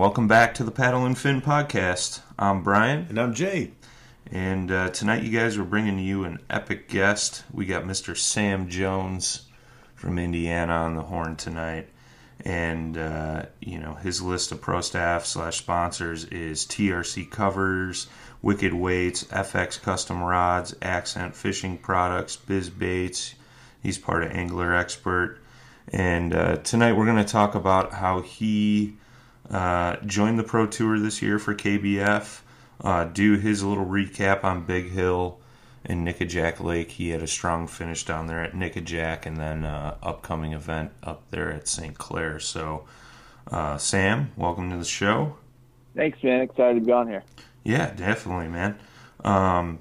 welcome back to the Paddle and Fin podcast. I'm Brian, And I'm Jay. and uh, tonight you guys are bringing you an epic guest. We got Mr. Sam Jones from Indiana on the horn tonight, and uh, you know his list of pro staff slash sponsors is TRC Covers, Wicked Weights, FX Custom Rods, Accent Fishing Products, Biz Baits. He's part of Angler Expert, and uh, tonight we're going to talk about how he uh, joined the Pro Tour this year for KBF. Uh, do his little recap on Big Hill and Nickajack Lake. He had a strong finish down there at Nickajack, and then uh, upcoming event up there at St. Clair. So, uh, Sam, welcome to the show. Thanks, man. Excited to be on here. Yeah, definitely, man. Um,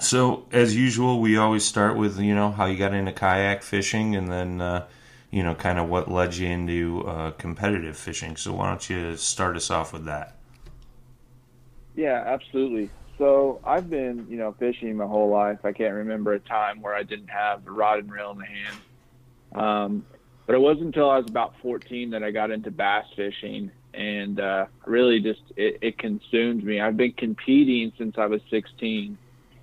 so as usual, we always start with you know how you got into kayak fishing, and then uh, you know kind of what led you into uh, competitive fishing. So why don't you start us off with that? Yeah, absolutely. So I've been, you know, fishing my whole life. I can't remember a time where I didn't have the rod and reel in the hand. Um, but it wasn't until I was about 14 that I got into bass fishing, and uh, really just it, it consumed me. I've been competing since I was 16,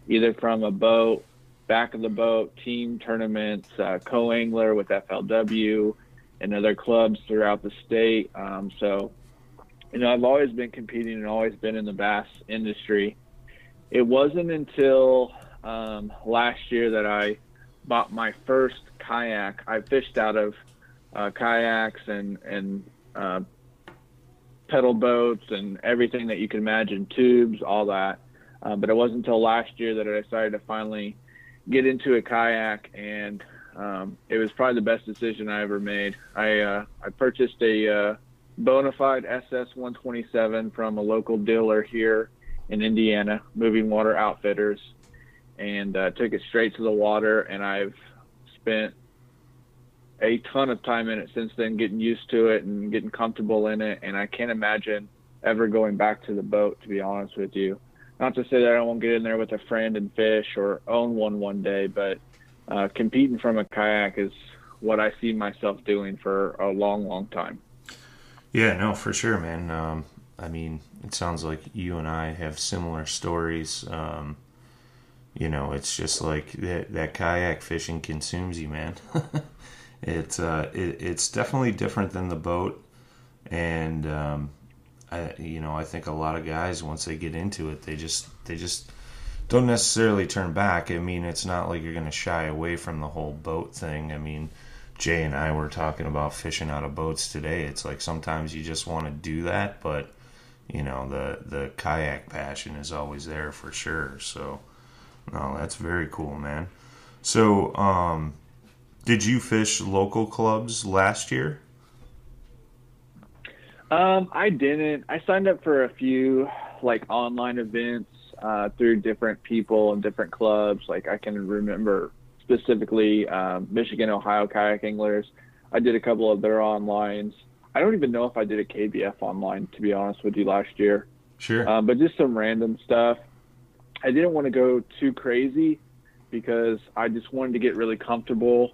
either from a boat, back of the boat, team tournaments, uh, co-angler with FLW, and other clubs throughout the state. Um, so you know, I've always been competing and always been in the bass industry. It wasn't until um, last year that I bought my first kayak. I fished out of uh, kayaks and and uh, pedal boats and everything that you can imagine, tubes, all that. Uh, but it wasn't until last year that I decided to finally get into a kayak, and um, it was probably the best decision I ever made. I uh, I purchased a uh, Bonafide SS 127 from a local dealer here in Indiana, Moving Water Outfitters, and uh, took it straight to the water. And I've spent a ton of time in it since then, getting used to it and getting comfortable in it. And I can't imagine ever going back to the boat, to be honest with you. Not to say that I won't get in there with a friend and fish or own one one day, but uh, competing from a kayak is what I see myself doing for a long, long time. Yeah, no, for sure, man. Um, I mean, it sounds like you and I have similar stories. Um, you know, it's just like that, that kayak fishing consumes you, man. it's uh, it, it's definitely different than the boat, and um, I, you know, I think a lot of guys once they get into it, they just they just don't necessarily turn back. I mean, it's not like you're going to shy away from the whole boat thing. I mean, Jay and I were talking about fishing out of boats today. It's like sometimes you just want to do that, but you know the the kayak passion is always there for sure. So, no, that's very cool, man. So, um, Did you fish local clubs last year? Um, I didn't. I signed up for a few like online events uh, through different people and different clubs. Like I can remember specifically um, Michigan, Ohio kayak anglers. I did a couple of their onlines. I don't even know if I did a KBF online to be honest with you last year. Sure. Um, but just some random stuff. I didn't want to go too crazy because I just wanted to get really comfortable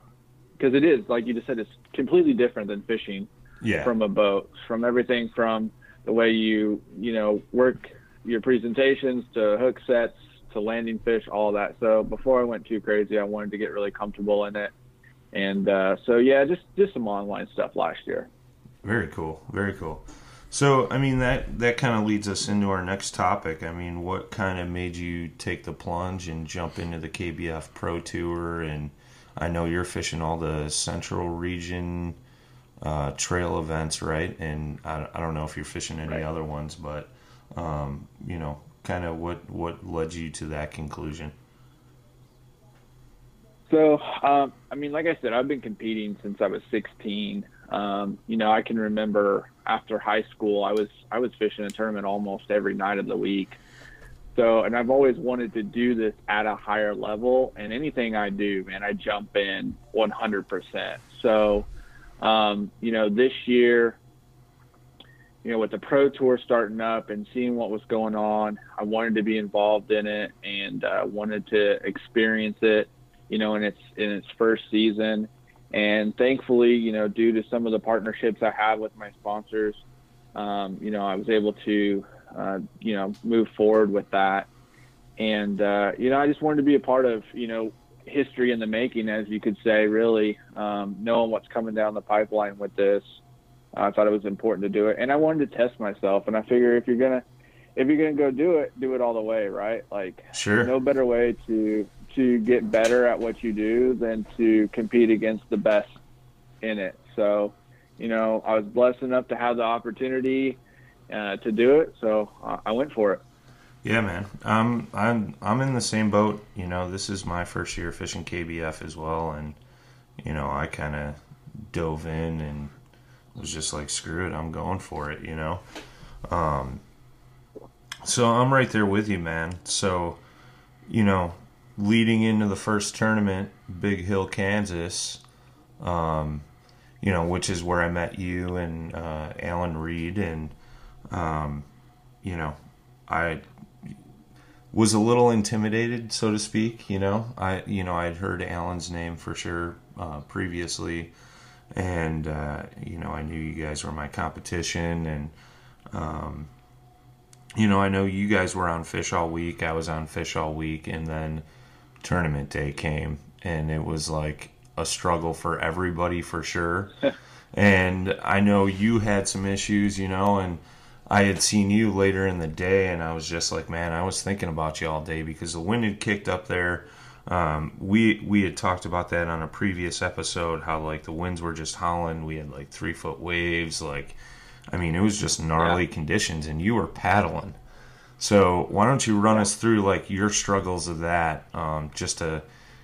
because it is like you just said it's completely different than fishing yeah. from a boat from everything from the way you you know work your presentations to hook sets to landing fish all that so before i went too crazy i wanted to get really comfortable in it and uh, so yeah just just some online stuff last year Very cool. Very cool. So, I mean that that kind of leads us into our next topic. I mean, what kind of made you take the plunge and jump into the KBF Pro Tour? And I know you're fishing all the Central Region uh, trail events, right? And I, I don't know if you're fishing any Right. other ones, but um, you know, kind of what what led you to that conclusion? So, um, I mean, like I said, I've been competing since I was 16. Um, you know, I can remember after high school, I was I was fishing a tournament almost every night of the week. So, and I've always wanted to do this at a higher level. And anything I do, man, I jump in 100%. So, um, you know, this year, you know, with the pro tour starting up and seeing what was going on, I wanted to be involved in it and uh, wanted to experience it you know, in its in its first season. And thankfully, you know, due to some of the partnerships I have with my sponsors, um, you know, I was able to, uh, you know, move forward with that. And uh, you know, I just wanted to be a part of, you know, history in the making, as you could say, really, um, knowing what's coming down the pipeline with this. I thought it was important to do it, and I wanted to test myself. And I figure if you're gonna if you're gonna go do it, do it all the way, right? Like, Sure. no better way to to get better at what you do than to compete against the best in it. So, you know, I was blessed enough to have the opportunity uh, to do it, so I went for it. Yeah, man. I'm I'm I'm in the same boat. You know, this is my first year fishing KBF as well, and you know, I kind of dove in and was just like, screw it, I'm going for it. You know, um, so I'm right there with you, man. So, you know, leading into the first tournament, Big Hill, Kansas. Um, you know, which is where I met you and uh, Alan Reed, and um, you know, I was a little intimidated, so to speak. You know, I you know I'd heard Alan's name for sure uh, previously, and uh, you know I knew you guys were my competition, and um, you know I know you guys were on fish all week. I was on fish all week, and then tournament day came, and it was like a struggle for everybody for sure. and I know you had some issues, you know, and I had seen you later in the day, and I was just like, man, I was thinking about you all day because the wind had kicked up there. Um, we we had talked about that on a previous episode, how like the winds were just howling. We had like three foot waves, like I mean, it was just gnarly conditions, and you were paddling. So why don't you run us through like your struggles of that, um, just to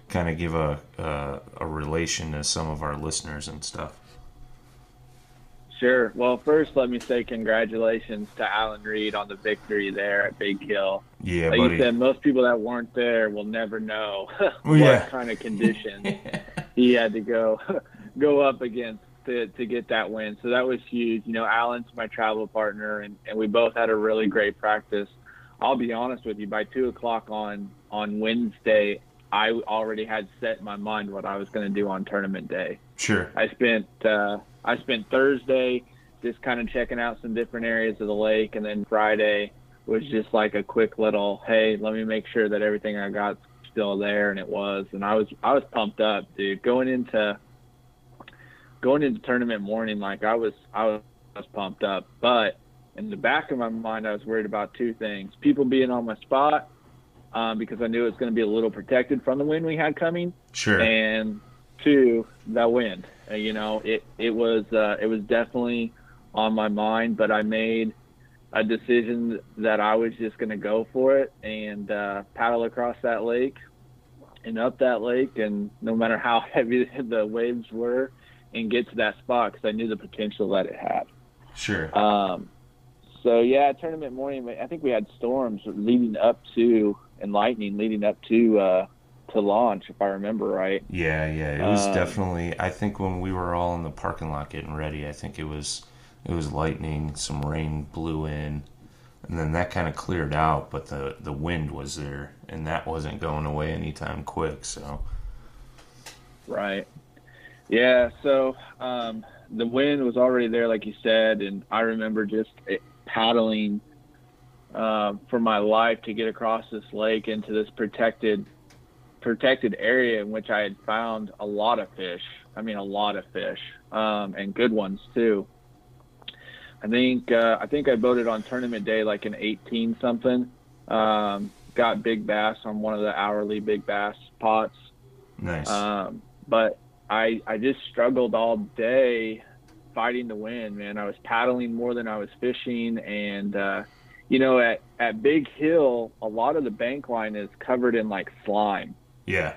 kind of give a, a a relation to some of our listeners and stuff. Sure. Well, first, let me say congratulations to Alan Reed on the victory there at Big Hill. Yeah, like buddy. you said, most people that weren't there will never know what yeah. kind of conditions he had to go go up against to, to get that win. So that was huge. You know, Alan's my travel partner, and, and we both had a really great practice. I'll be honest with you. By two o'clock on on Wednesday, I already had set in my mind what I was going to do on tournament day. Sure. I spent uh, I spent Thursday just kind of checking out some different areas of the lake, and then Friday was just like a quick little, hey, let me make sure that everything I got still there, and it was, and I was I was pumped up, dude. Going into going into tournament morning, like I was I was, I was pumped up, but in the back of my mind, I was worried about two things: people being on my spot. Um, because I knew it was going to be a little protected from the wind we had coming, Sure. and two, the wind. Uh, you know, it it was uh, it was definitely on my mind, but I made a decision that I was just going to go for it and uh, paddle across that lake and up that lake, and no matter how heavy the waves were, and get to that spot because I knew the potential that it had. Sure. Um, so yeah, tournament morning. I think we had storms leading up to and lightning leading up to uh, to launch, if I remember right. Yeah, yeah, it was Um, definitely. I think when we were all in the parking lot getting ready, I think it was it was lightning. Some rain blew in, and then that kind of cleared out. But the the wind was there, and that wasn't going away anytime quick. So Right. Yeah. So um, the wind was already there, like you said, and I remember just it, paddling uh, for my life to get across this lake into this protected protected area in which I had found a lot of fish. I mean, a lot of fish um, and good ones too. I think uh, I think I boated on tournament day like an 18 something. Um, got big bass on one of the hourly big bass pots. nice. Um, but I I just struggled all day fighting the wind, man. I was paddling more than I was fishing, and uh, you know, at at Big Hill, a lot of the bank line is covered in like slime. Yeah.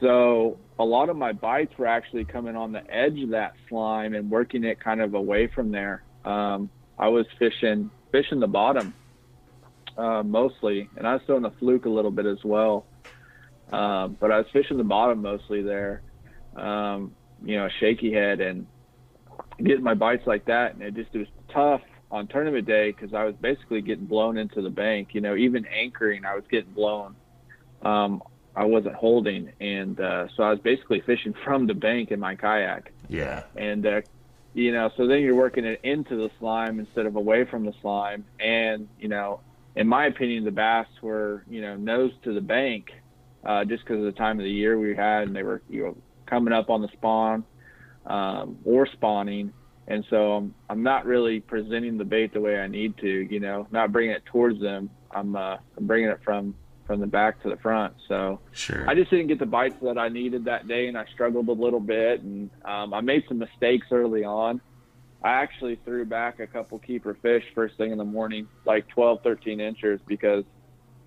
So a lot of my bites were actually coming on the edge of that slime and working it kind of away from there. Um, I was fishing fishing the bottom uh, mostly, and I was throwing the fluke a little bit as well. Um, but I was fishing the bottom mostly there. Um, you know, shaky head and getting my bites like that, and it just it was tough on tournament day because I was basically getting blown into the bank. You know, even anchoring, I was getting blown. Um, I wasn't holding, and uh, so I was basically fishing from the bank in my kayak. Yeah. And uh, you know, so then you're working it into the slime instead of away from the slime. And you know, in my opinion, the bass were you know nose to the bank, uh, just because of the time of the year we had, and they were you know coming up on the spawn um, or spawning. And so I'm, I'm not really presenting the bait the way I need to, you know, not bringing it towards them. I'm, uh, I'm bringing it from from the back to the front. So Sure. I just didn't get the bites that I needed that day, and I struggled a little bit, and um, I made some mistakes early on. I actually threw back a couple keeper fish first thing in the morning, like 12, 13 inches, because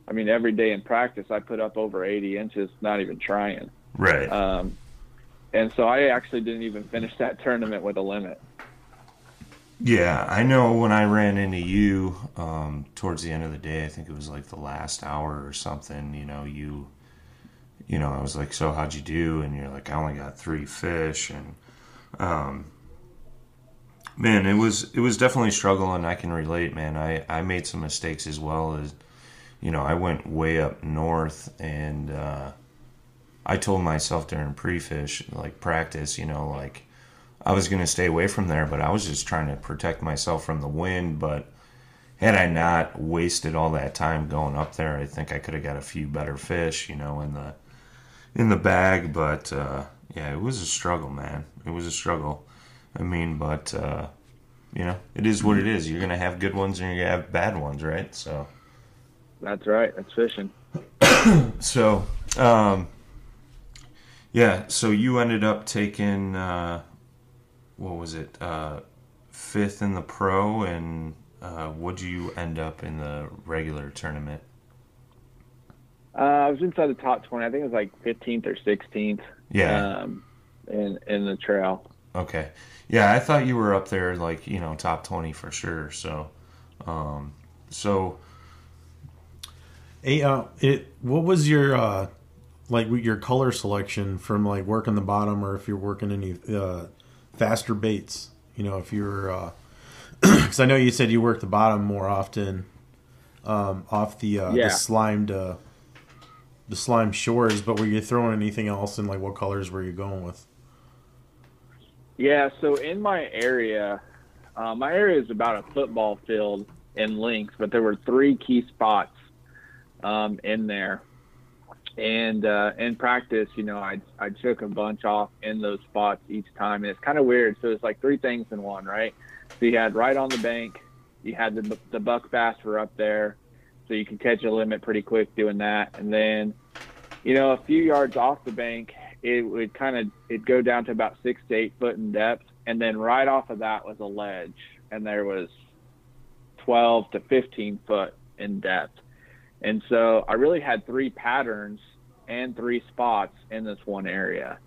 I mean every day in practice I put up over 80 inches, not even trying. right. Um, and so I actually didn't even finish that tournament with a limit. Yeah, I know when I ran into you um, towards the end of the day, I think it was like the last hour or something, you know, you you know, I was like, "So how'd you do?" and you're like, "I only got 3 fish." And um man, it was it was definitely a struggle and I can relate, man. I I made some mistakes as well as you know, I went way up north and uh I told myself during pre-fish like practice, you know, like I was going to stay away from there, but I was just trying to protect myself from the wind. But had I not wasted all that time going up there, I think I could have got a few better fish, you know, in the in the bag. But uh, yeah, it was a struggle, man. It was a struggle. I mean, but uh, you know, it is what it is. You're gonna have good ones and you're gonna have bad ones, right? So, That's right. That's fishing. so um, yeah. So you ended up taking. Uh, what was it uh, fifth in the pro and uh, would you end up in the regular tournament Uh, I was inside the top 20. I think it was like 15th or 16th. yeah Um, in in the trail. okay yeah i thought you were up there like you know top 20 for sure so um, so Hey, uh, it what was your uh, like your color selection from like working the bottom, or if you're working any uh, faster baits? You know, if you're because I know you said you work the bottom more often um, off the uh, Yeah. the slimed uh, the slime shores, but were you throwing anything else? And like, what colors were you going with? Yeah, so in my area, uh, my area is about a football field in length, but there were three key spots um, in there. And uh, in practice, you know, I I took a bunch off in those spots each time, and it's kind of weird. So it's like three things in one, right? So you had right on the bank, you had the the buck bass were up there, so you can catch a limit pretty quick doing that, and then, you know, a few yards off the bank, it would kind of it'd go down to about six to eight foot in depth, and then right off of that was a ledge, and there was twelve to fifteen foot in depth, and so I really had three patterns, and three spots in this one area.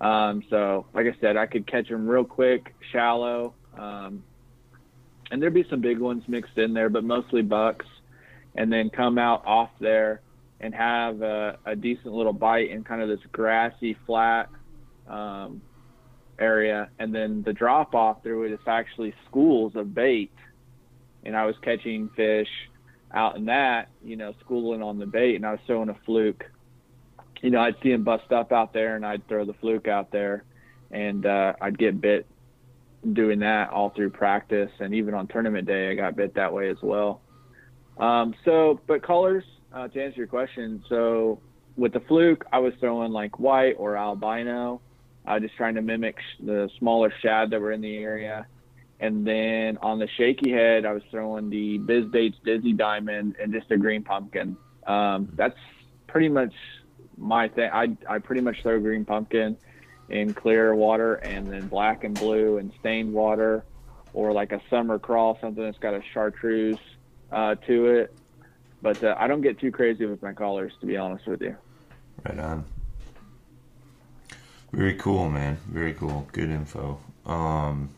Um, so, like I said, I could catch them real quick, shallow, um, and there'd be some big ones mixed in there, but mostly bucks, and then come out off there and have a, a decent little bite in kind of this grassy, flat um, area, and then the drop off there was actually schools of bait, and I was catching fish out in that, you know, schooling on the bait, and I was throwing a fluke. You know, I'd see him bust up out there, and I'd throw the fluke out there, and uh, I'd get bit doing that all through practice, and even on tournament day, I got bit that way as well. Um, so, but colors, uh, to answer your question, so with the fluke, I was throwing like white or albino, uh, just trying to mimic sh- the smaller shad that were in the area. And then on the shaky head, I was throwing the Biz Baits Dizzy Diamond and just a green pumpkin. Um, that's pretty much my thing. I, I pretty much throw green pumpkin in clear water and then black and blue and stained water or like a summer crawl, something that's got a chartreuse uh, to it. But uh, I don't get too crazy with my colors, to be honest with you. Right on. Very cool, man. Very cool. Good info. Um,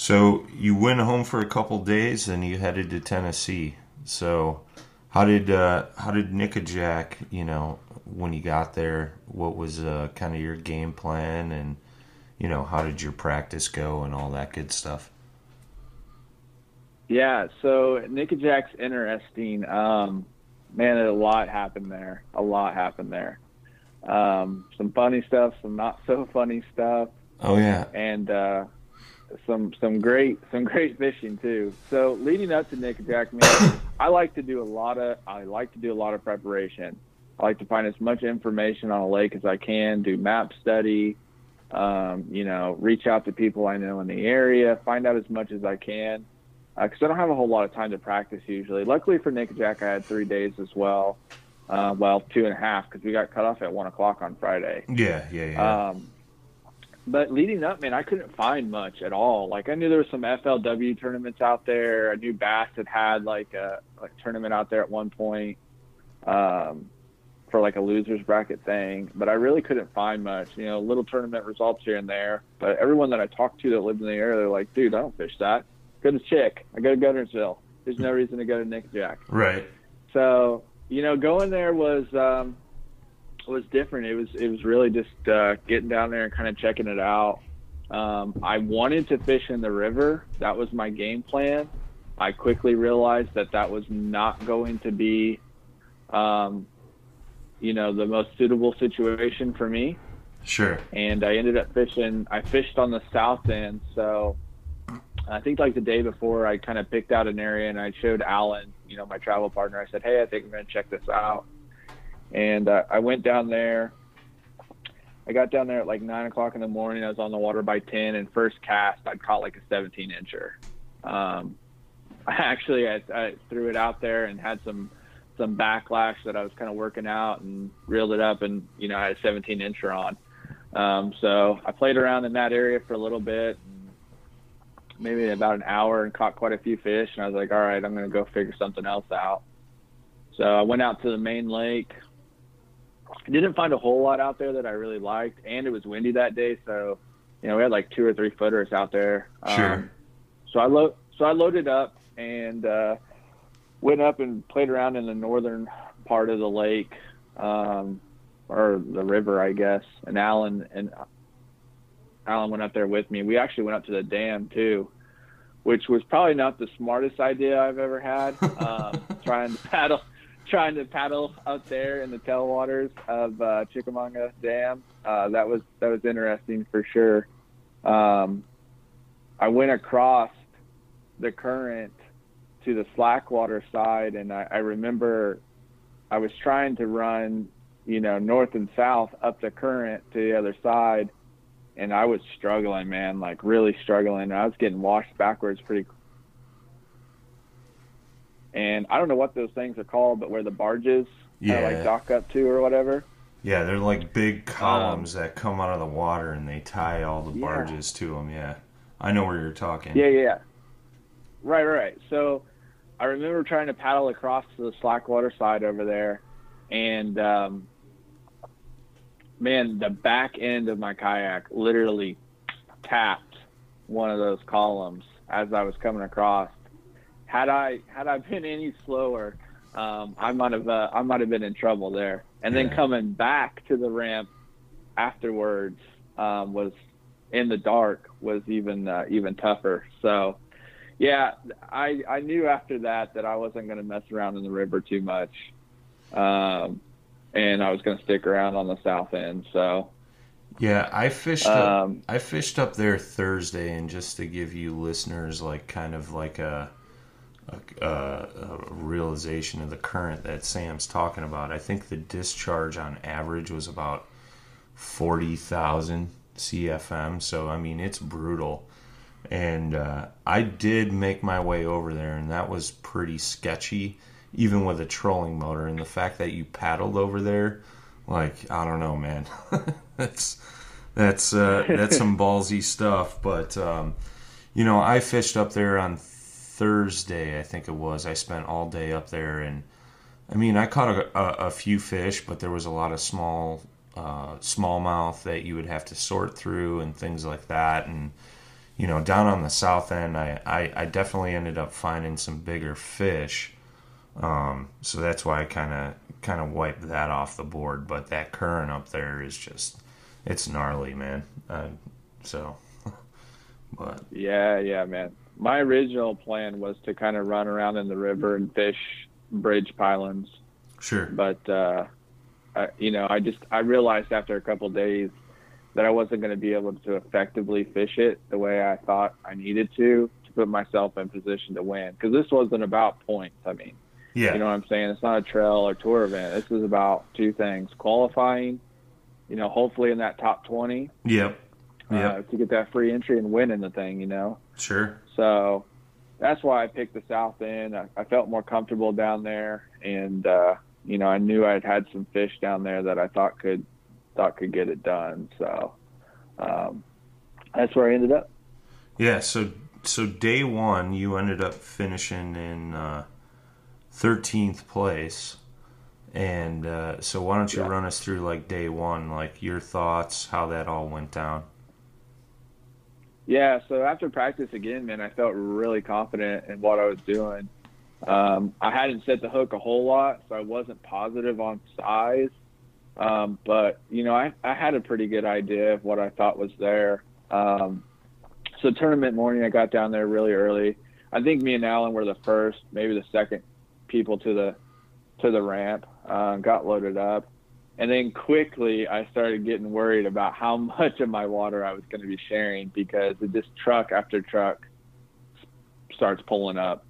so you went home for a couple days and you headed to Tennessee. So how did uh, how did Nickajack, you know, when you got there, what was uh, kind of your game plan and you know, how did your practice go and all that good stuff? Yeah, so Nickajack's interesting. Um, man, a lot happened there. A lot happened there. Um, some funny stuff, some not so funny stuff, Oh yeah. and uh, some some great some great fishing too. So leading up to Nickajack, man, I like to do a lot of I like to do a lot of preparation. I like to find as much information on a lake as I can, do map study, um, you know, reach out to people I know in the area, find out as much as I can because I don't have a whole lot of time to practice usually. Luckily for Nickajack, I had three days as well. Uh, well, two and a half because we got cut off at one o'clock on Friday. Yeah, yeah, yeah. Um, but leading up, man, I couldn't find much at all. Like I knew there was some FLW tournaments out there. I knew Bass had had like a, a tournament out there at one point um, for like a losers bracket thing, but I really couldn't find much. You know, little tournament results here and there. But everyone that I talked to that lived in the area, they're like, "Dude, I don't fish that. Go to Chick. I go to Guntersville. There's no reason to go to Nickajack." right. So you know, going there was um, was different. It was it was really just uh, getting down there and kind of checking it out. Um, I wanted to fish in the river. That was my game plan. I quickly realized that that was not going to be, um, you know, the most suitable situation for me Sure. and I ended up fishing. I fished on the south end, so I think like the day before, I kind of picked out an area and I showed Alan, you know, my travel partner. I said, "Hey, I think I'm going to check this out," and uh, I went down there. I got down there at like nine o'clock in the morning. I was on the water by ten, and first cast, I caught like a 17 incher. Um, I actually I, I threw it out there and had some some backlash that I was kind of working out and reeled it up, and you know I had a 17 incher on. Um, so I played around in that area for a little bit, maybe about an hour, and caught quite a few fish. And I was like, all right, I'm going to go figure something else out. So I went out to the main lake. Didn't find a whole lot out there that I really liked, and it was windy that day, so you know we had like two or three footers out there. Sure. Um, so I lo- so I loaded up and uh, went up and played around in the northern part of the lake. Um, or the river, I guess. And Alan and Alan went up there with me. We actually went up to the dam too, which was probably not the smartest idea I've ever had. Um, trying to paddle, trying to paddle out there in the tailwaters of uh, Chickamauga Dam. Uh, that was that was interesting for sure. Um, I went across the current to the slackwater side, and I, I remember I was trying to run you know, north and south up the current to the other side. And I was struggling, man, like really struggling. I was getting washed backwards pretty. And I don't know what those things are called, but where the barges kind of Yeah. like dock up to or whatever. Yeah, they're like big columns that come out of the water and they tie all the Yeah. barges to them. Yeah, I know where you're talking. Yeah, yeah. Right, right. So I remember trying to paddle across to the Slackwater side over there, and um, man, the back end of my kayak literally tapped one of those columns as I was coming across. Had I had I been any slower, um, I might have uh, I might have been in trouble there. And then coming back to the ramp afterwards um, was in the dark was even uh, even tougher. So yeah, I I knew after that that I wasn't going to mess around in the river too much, um, and I was going to stick around on the south end. So Yeah, I fished. Up, Um, I fished up there Thursday, and just to give you listeners like kind of like a, a, a, realization of the current that Sam's talking about. I think the discharge on average was about forty thousand CFM. So I mean, it's brutal. And uh, I did make my way over there, and that was pretty sketchy, even with a trolling motor. And the fact that you paddled over there, like I don't know, man. that's that's uh, that's some ballsy stuff. But um, you know, I fished up there on Thursday, I think it was. I spent all day up there, and I mean, I caught a, a, a few fish, but there was a lot of small uh, smallmouth that you would have to sort through and things like that. And you know, down on the south end, I, I, I definitely ended up finding some bigger fish. Um, so that's why I kind of kind of wiped that off the board. But that current up there is just it's gnarly, man. Uh, so, but yeah, yeah, man. My original plan was to kind of run around in the river and fish bridge pylons, sure, but uh, I, you know, I just I realized after a couple days that I wasn't going to be able to effectively fish it the way I thought I needed to to put myself in position to win. Because this wasn't about points. I mean, yeah, you know what I'm saying? It's not a trail or tour event. This is about two things: qualifying, you know, hopefully in that top 20 yep, uh, to get that free entry and win in the thing. You know. sure, So that's why I picked the south end. I, I felt more comfortable down there, and uh, you know, I knew I'd had some fish down there that I thought could thought could get it done. So um, that's where I ended up. yeah. So so day one, you ended up finishing in uh, thirteenth place. And uh, so, why don't you Yeah. run us through like day one, like your thoughts, how that all went down? Yeah, so after practice again, man, I felt really confident in what I was doing. Um, I hadn't set the hook a whole lot, so I wasn't positive on size. Um, but you know, I, I had a pretty good idea of what I thought was there. Um, so tournament morning, I got down there really early. I think me and Alan were the first, maybe the second people to the to the ramp. Uh, got loaded up, and then quickly I started getting worried about how much of my water I was going to be sharing because just truck after truck starts pulling up.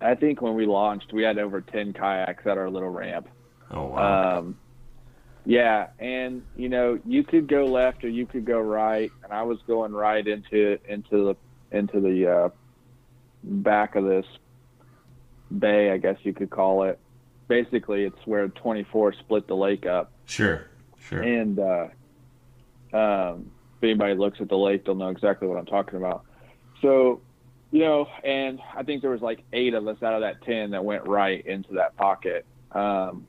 I think when we launched, we had over 10 kayaks at our little ramp. Oh wow, Um, yeah, and you know, you could go left or you could go right, and I was going right into into the into the uh, back of this bay, I guess you could call it. Basically, it's where 24 split the lake up. Sure, sure, And uh, um, if anybody looks at the lake, they'll know exactly what I'm talking about. So, you know, and I think there was like eight of us out of that ten that went right into that pocket. Um,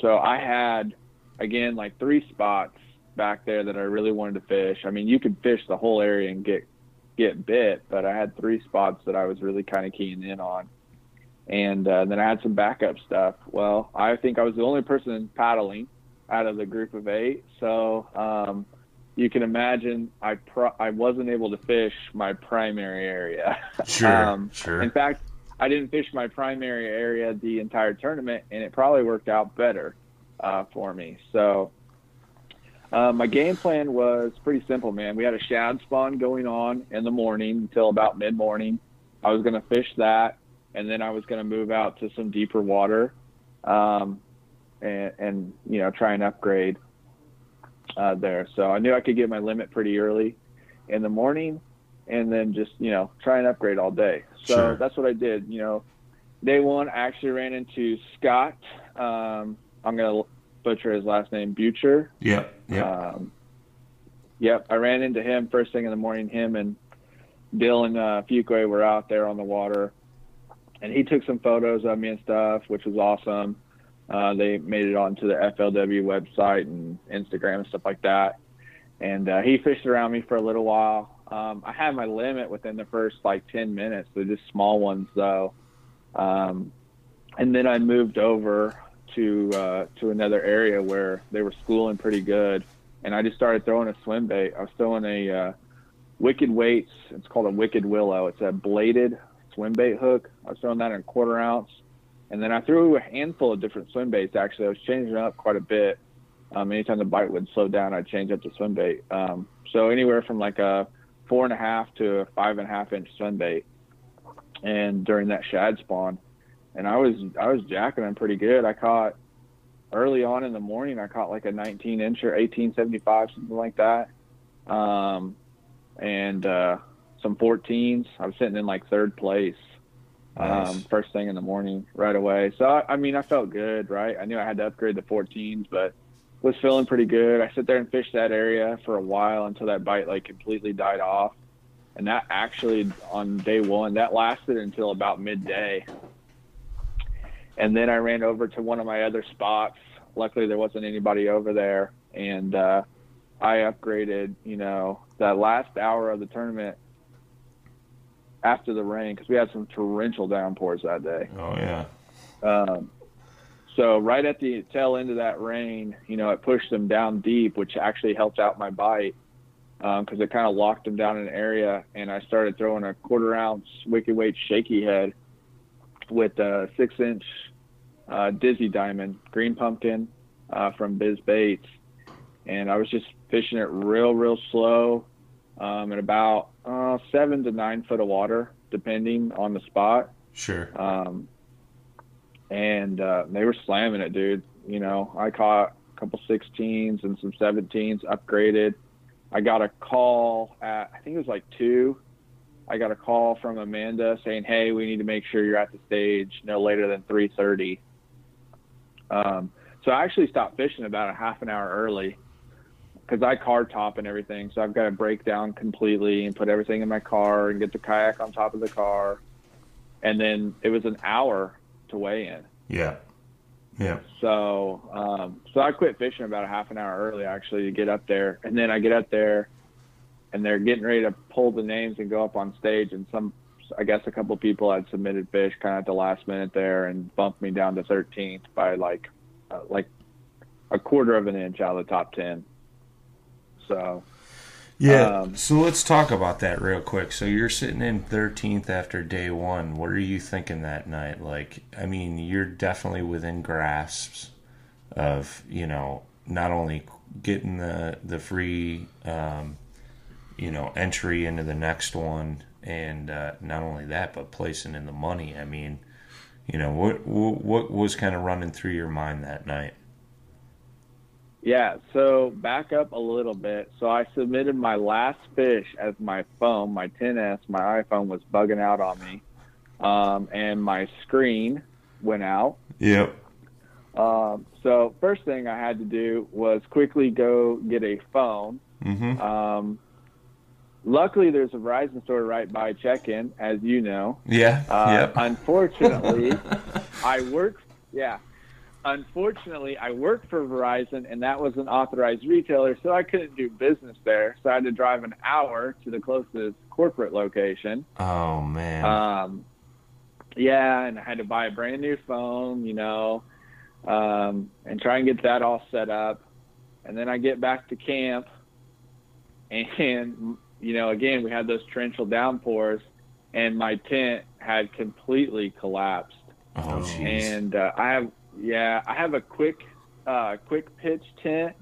so I had again like three spots back there that I really wanted to fish. I mean, you could fish the whole area and get get bit, but I had three spots that I was really kind of keying in on. And uh, then I had some backup stuff. Well, I think I was the only person paddling out of the group of eight. So um, you can imagine I pro- I wasn't able to fish my primary area. sure, um, sure. In fact, I didn't fish my primary area the entire tournament, and it probably worked out better uh, for me. So uh, my game plan was pretty simple, man. We had a shad spawn going on in the morning until about mid morning. I was going to fish that, and then I was going to move out to some deeper water, um, and, and you know try and upgrade uh, there. So I knew I could get my limit pretty early in the morning, and then just you know try and upgrade all day. So Sure. that's what I did. You know, day one I actually ran into Scott. Um, I'm gonna butcher his last name, Butcher. Yep, yep, Um, yep, I ran into him first thing in the morning. Him and Bill and uh, Fuquay were out there on the water, and he took some photos of me and stuff, which was awesome. Uh, they made it onto the FLW website and Instagram and stuff like that. And uh, he fished around me for a little while. Um, I had my limit within the first like 10 minutes. They're just small ones though. Um, and then I moved over to uh, to another area where they were schooling pretty good, and I just started throwing a swim bait. I was throwing a uh, Wicked Weights. It's called a Wicked Willow. It's a bladed swim bait hook. I was throwing that in a quarter ounce, and then I threw a handful of different swim baits. Actually, I was changing up quite a bit. Um, anytime the bite would slow down, I'd change up the swim bait. Um, so anywhere from like a four and a half to a five and a half inch swim bait, and during that shad spawn and I was I was jacking them pretty good. I caught early on in the morning. I caught like a 19 incher, 1875, something like that, um, and uh, some 14s. I was sitting in like third place. Nice. Um, first thing in the morning, right away. So I, I mean, I felt good, right? I knew I had to upgrade the 14s, but was feeling pretty good. I sit there and fish that area for a while until that bite like completely died off, and that actually on day one that lasted until about midday and then I ran over to one of my other spots. Luckily, there wasn't anybody over there, and uh, I upgraded. You know, that last hour of the tournament after the rain because we had some torrential downpours that day. Oh yeah. Um, so right at the tail end of that rain, you know, it pushed them down deep, which actually helped out my bite because it kind of locked them down in an area. And I started throwing a quarter ounce wicked weight shaky head with a six inch uh, Dizzy Diamond green pumpkin uh, from Biz Baits, and I was just fishing it real, real slow, um, about uh, seven to nine foot of water, depending on the spot. Sure. Um, and uh, they were slamming it, dude. You know, I caught a couple 16s and some 17s upgraded. I got a call at I think it was like two. I got a call from Amanda saying, "Hey, we need to make sure you're at the stage no later than 3:30." Um, so I actually stopped fishing about a half an hour early because I car top and everything. So I've got to break down completely and put everything in my car and get the kayak on top of the car. And then it was an hour to weigh in. Yeah. Yeah. So, um, so I quit fishing about a half an hour early actually to get up there. And then I get up there and they're getting ready to pull the names and go up on stage. And some, I guess a couple people had submitted fish kind of at the last minute there and bumped me down to 13th by like, uh, like a quarter of an inch out of the top 10. So, Yeah. Um, so let's talk about that real quick. So you're sitting in 13th after day one. What are you thinking that night? Like, I mean, you're definitely within grasps of, you know, not only getting the the free, um, you know, entry into the next one, and uh, not only that, but placing in the money. I mean, you know, what what, what was kind of running through your mind that night? Yeah, so back up a little bit. So I submitted my last fish as my phone, my 10S, my iPhone was bugging out on me. Um, and my screen went out. Yep. Um, so first thing I had to do was quickly go get a phone. Mm-hmm. Um, luckily, there's a Verizon store right by check-in, as you know. Yeah. Uh, yep. Unfortunately, I work. Yeah. Unfortunately, I worked for Verizon, and that was an authorized retailer, so I couldn't do business there. So I had to drive an hour to the closest corporate location. oh man. Um, yeah, and I had to buy a brand new phone, you know, um, and try and get that all set up. And then I get back to camp, and you know, again, we had those torrential downpours, and my tent had completely collapsed. oh jeez. And uh, I have, yeah, I have a quick, uh, quick pitch tent,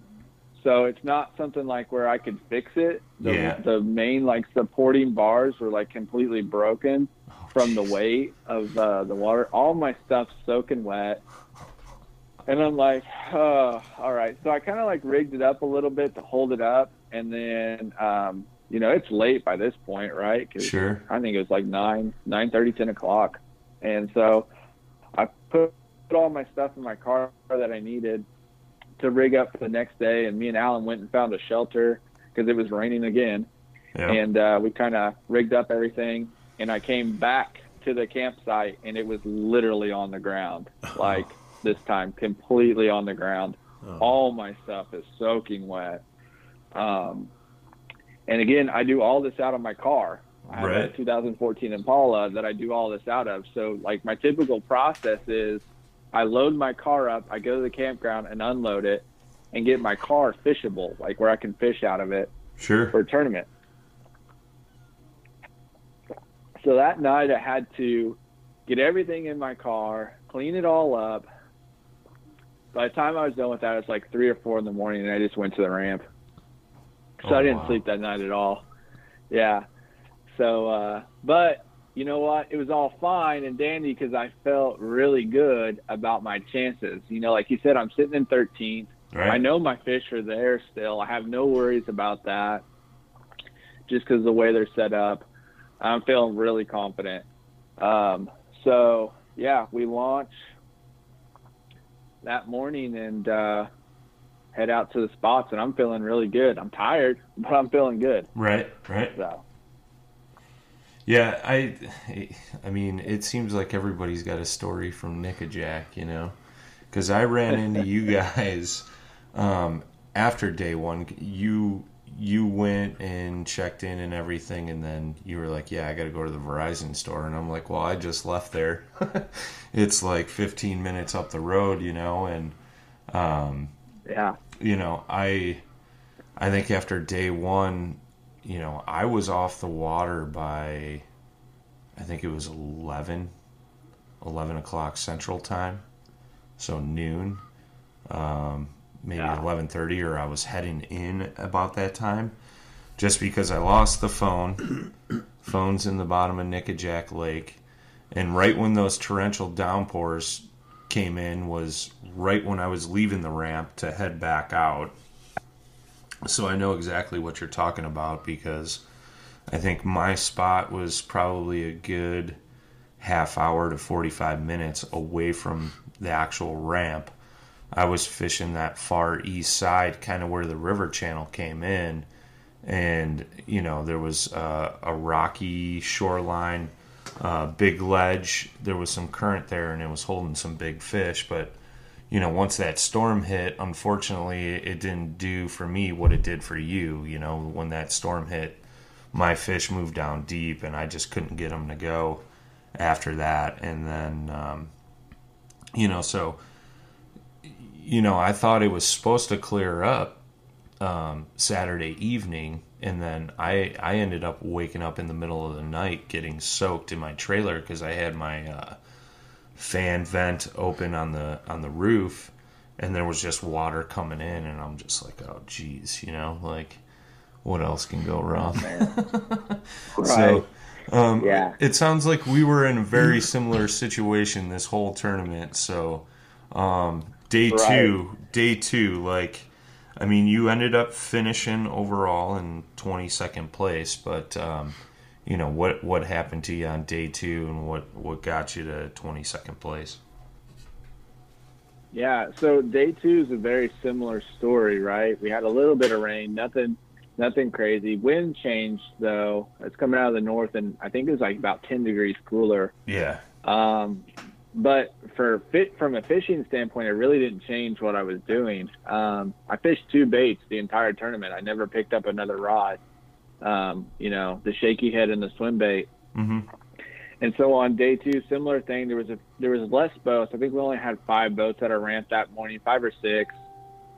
so it's not something like where I could fix it. The, Yeah. the main like supporting bars were like completely broken from the weight of uh, the water. All my stuff soaking wet. And I'm like, oh, all right. So I kind of like rigged it up a little bit to hold it up. And then, um, you know, it's late by this point, right? 'Cause Sure. I think it was like nine, nine thirty, ten o'clock. And so I put all my stuff in my car that I needed to rig up for the next day. And me and Alan went and found a shelter because it was raining again. Yep. And uh, we kind of rigged up everything. And I came back to the campsite and it was literally on the ground. Like this time, completely on the ground. Oh. All my stuff is soaking wet. Um, and again, I do all this out of my car. I have a 2014 Impala that I do all this out of. So, like, my typical process is I load my car up, I go to the campground and unload it, and get my car fishable, like where I can fish out of it Sure. for a tournament. So that night I had to get everything in my car, clean it all up. By the time I was done with that, it's like three or four in the morning, and I just went to the ramp. So Oh, I didn't wow. sleep that night at all. Yeah. So, uh, but you know what? It was all fine and dandy because I felt really good about my chances. You know, like you said, I'm sitting in 13th. Right. I know my fish are there still. I have no worries about that just because the way they're set up. I'm feeling really confident. Um, so, yeah, we launch that morning and uh, head out to the spots, and I'm feeling really good. I'm tired, but I'm feeling good. Right. Right. So, Yeah, I, I mean, it seems like everybody's got a story from Nickajack, you know, because I ran into you guys um, after day one. You you went and checked in and everything, and then you were like, "Yeah, I got to go to the Verizon store," and I'm like, "Well, I just left there. it's like 15 minutes up the road, you know, and um, yeah. you know, I I think after day one, you know, I was off the water by I think it was 11, 11 o'clock Central Time, so noon, um, maybe Yeah. eleven thirty, or I was heading in about that time, just because I lost the phone. Phone's in the bottom of Nickajack Lake, and right when those torrential downpours came in was right when I was leaving the ramp to head back out. So I know exactly what you're talking about because I think my spot was probably a good half hour to 45 minutes away from the actual ramp. I was fishing that far east side, kind of where the river channel came in. And, you know, there was a rocky shoreline, uh, big ledge. There was some current there and it was holding some big fish. But, you know, once that storm hit, unfortunately, it didn't do for me what it did for you. You know, when that storm hit, my fish moved down deep and I just couldn't get them to go after that. And then, um, you know, so, you know, I thought it was supposed to clear up um, Saturday evening, and then I I ended up waking up in the middle of the night getting soaked in my trailer because I had my uh, fan vent open on the on the roof, and there was just water coming in, and I'm just like, oh geez, you know, like what else can go wrong? So, um, Yeah. it sounds like we were in a very similar situation this whole tournament. So, um, day Right. two, day two, like, I mean, you ended up finishing overall in 22nd place, but, um, you know, what, what happened to you on day two and what, what got you to 22nd place? Yeah, so day two is a very similar story, right? We had a little bit of rain, nothing, nothing crazy. Wind changed though; it's coming out of the north, and I think it was like about ten degrees cooler. Yeah. Um, but for fit from a fishing standpoint, it really didn't change what I was doing. Um, I fished two baits the entire tournament. I never picked up another rod. Um, you know, the shaky head and the swim bait. hmm And so on day two, similar thing. There was a there was less boats. I think we only had five boats at our ramp that morning, five or six,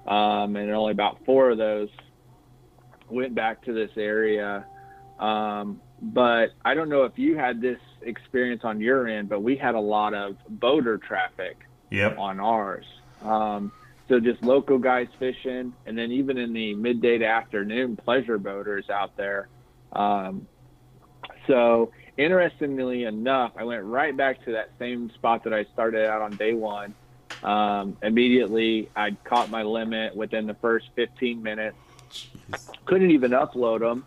um, and only about four of those went back to this area. Um, but I don't know if you had this experience on your end, but we had a lot of boater traffic Yep. on ours. Um, so just local guys fishing, and then even in the midday to afternoon, pleasure boaters out there. Um, so interestingly enough, I went right back to that same spot that I started out on day one. Um, immediately, I caught my limit within the first 15 minutes. Couldn't even upload them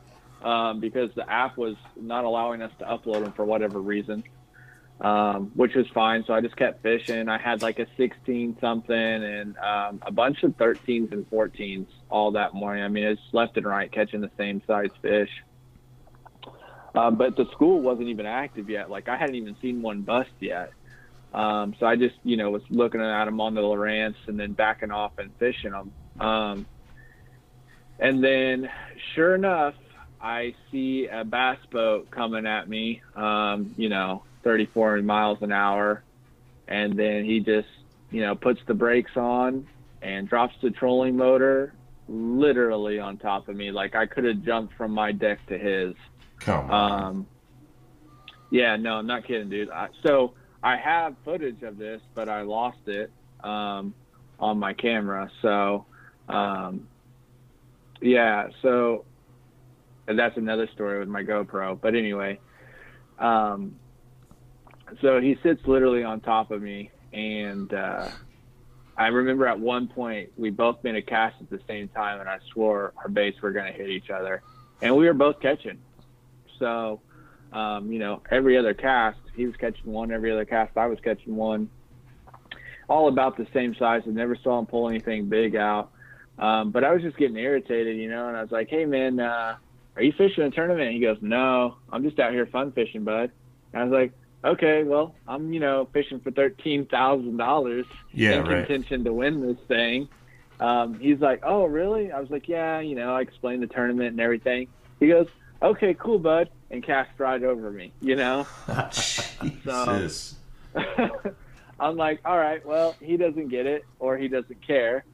um, because the app was not allowing us to upload them for whatever reason um, which was fine. So I just kept fishing. I had like a 16 something and um, a bunch of 13s and 14s all that morning. I mean, it's left and right catching the same size fish. Um, but the school wasn't even active yet. Like I hadn't even seen one bust yet. Um, so I just, you know, was looking at them on the Lowrance and then backing off and fishing them. Um, and then, sure enough, I see a bass boat coming at me, um, you know, 34 miles an hour. And then he just, you know, puts the brakes on and drops the trolling motor literally on top of me. Like I could have jumped from my deck to his. Come on. Um, yeah, no, I'm not kidding, dude. I, so I have footage of this, but I lost it um, on my camera. So, um, yeah, so that's another story with my GoPro. But anyway, um, so he sits literally on top of me, and uh, I remember at one point we both made a cast at the same time, and I swore our baits were going to hit each other, and we were both catching. So, um, you know, every other cast, he was catching one. Every other cast, I was catching one. All about the same size. I never saw him pull anything big out. Um, but I was just getting irritated, you know, and I was like, hey, man, uh, are you fishing a tournament? And he goes, no, I'm just out here fun fishing, bud. And I was like, okay, well, I'm, you know, fishing for $13,000 Yeah, in right. contention to win this thing. Um, he's like, oh, really? I was like, yeah, you know, I explained the tournament and everything. He goes, okay, cool, bud, and cast right over me, you know? Jesus. I'm like, all right, well, he doesn't get it or he doesn't care.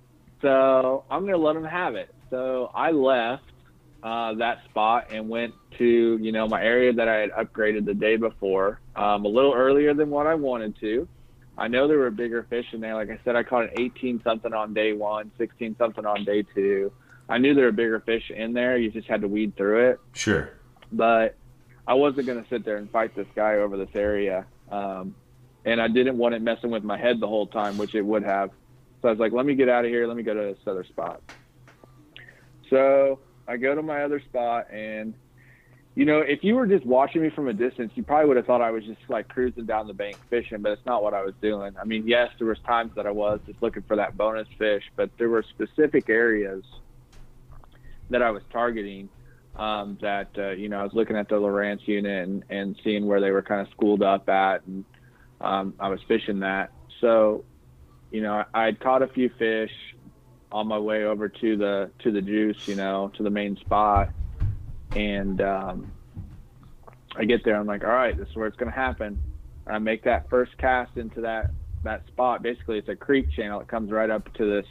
So I'm going to let him have it. So I left uh, that spot and went to, you know, my area that I had upgraded the day before, um, a little earlier than what I wanted to. I know there were bigger fish in there. Like I said, I caught an 18 something on day one, 16 something on day two. I knew there were bigger fish in there. You just had to weed through it Sure. but I wasn't going to sit there and fight this guy over this area. Um, and I didn't want it messing with my head the whole time, which it would have. So I was like, let me get out of here. Let me go to this other spot. So I go to my other spot and, you know, if you were just watching me from a distance, you probably would have thought I was just like cruising down the bank fishing, but it's not what I was doing. I mean, yes, there was times that I was just looking for that bonus fish, but there were specific areas that I was targeting um, that uh, you know I was looking at the Lowrance unit and, and seeing where they were kind of schooled up at, and um, I was fishing that. So, you know, I had caught a few fish on my way over to the to the juice, you know, to the main spot, and um, I get there. I'm like, all right, this is where it's to happen. I make that first cast into that that spot. Basically, it's a creek channel. It comes right up to this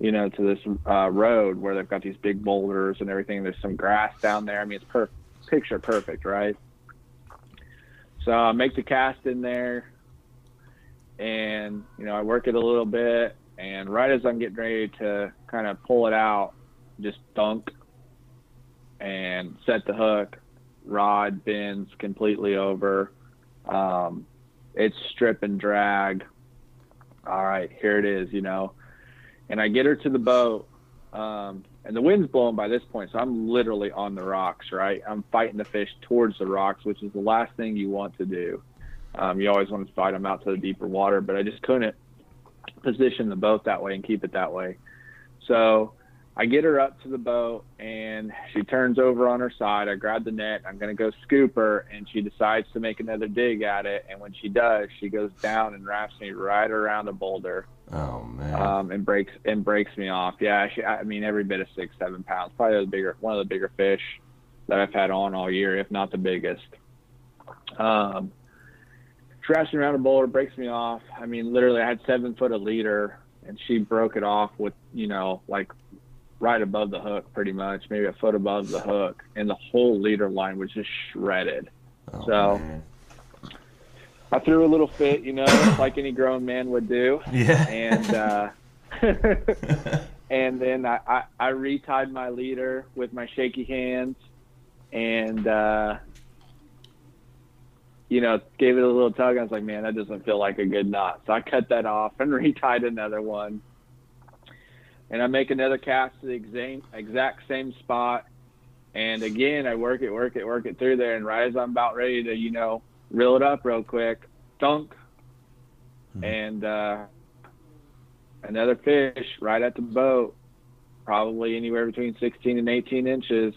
you know, to this uh, road where they've got these big boulders and everything. There's some grass down there. I mean, it's per- picture perfect, right? So I make the cast in there, and you know, I work it a little bit, and right as I'm getting ready to kind of pull it out, just dunk and set the hook. Rod bends completely over. Um, it's strip and drag. All right, here it is. You know and I get her to the boat, um, and the wind's blowing by this point, so I'm literally on the rocks, right? I'm fighting the fish towards the rocks, which is the last thing you want to do. Um, you always want to fight them out to the deeper water, but I just couldn't position the boat that way and keep it that way. So I get her up to the boat, and she turns over on her side. I grab the net. I'm going to go scoop her, and she decides to make another dig at it. And when she does, she goes down and wraps me right around a boulder Oh man. um, and breaks and breaks me off. Yeah, she, I mean every bit of six, seven pounds. Probably the bigger, one of the bigger fish that I've had on all year, if not the biggest. Um, trash me around a boulder, breaks me off. I mean, literally, I had seven foot of leader, and she broke it off with you know like right above the hook, pretty much, maybe a foot above the hook, and the whole leader line was just shredded. oh, so- man. I threw a little fit, you know, like any grown man would do. Yeah. and uh, and then I, I, I retied my leader with my shaky hands, and uh, you know gave it a little tug. I was like, man, that doesn't feel like a good knot. So I cut that off and retied another one, and I make another cast to the exact exact same spot. And again, I work it, work it, work it through there. And right as I'm about ready to, you know, reel it up real quick, dunk, and uh, another fish right at the boat, probably anywhere between 16 and 18 inches.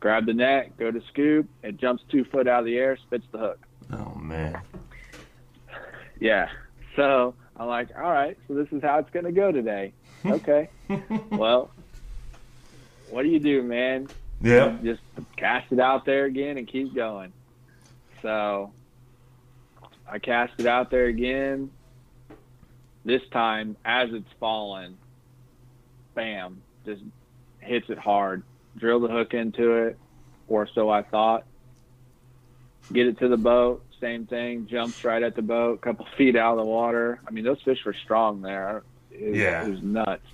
Grab the net, go to scoop, it jumps two foot out of the air, spits the hook. Oh man. yeah. So I'm like, all right, so this is how it's gonna go today. Okay. well, what do you do, man? Yeah. Just cast it out there again and keep going. So I cast it out there again. This time, as it's falling, bam, just hits it hard. Drill the hook into it, or so I thought. Get it to the boat, same thing. Jumps right at the boat, a couple feet out of the water. I mean, those fish were strong there. It, Yeah. it was nuts.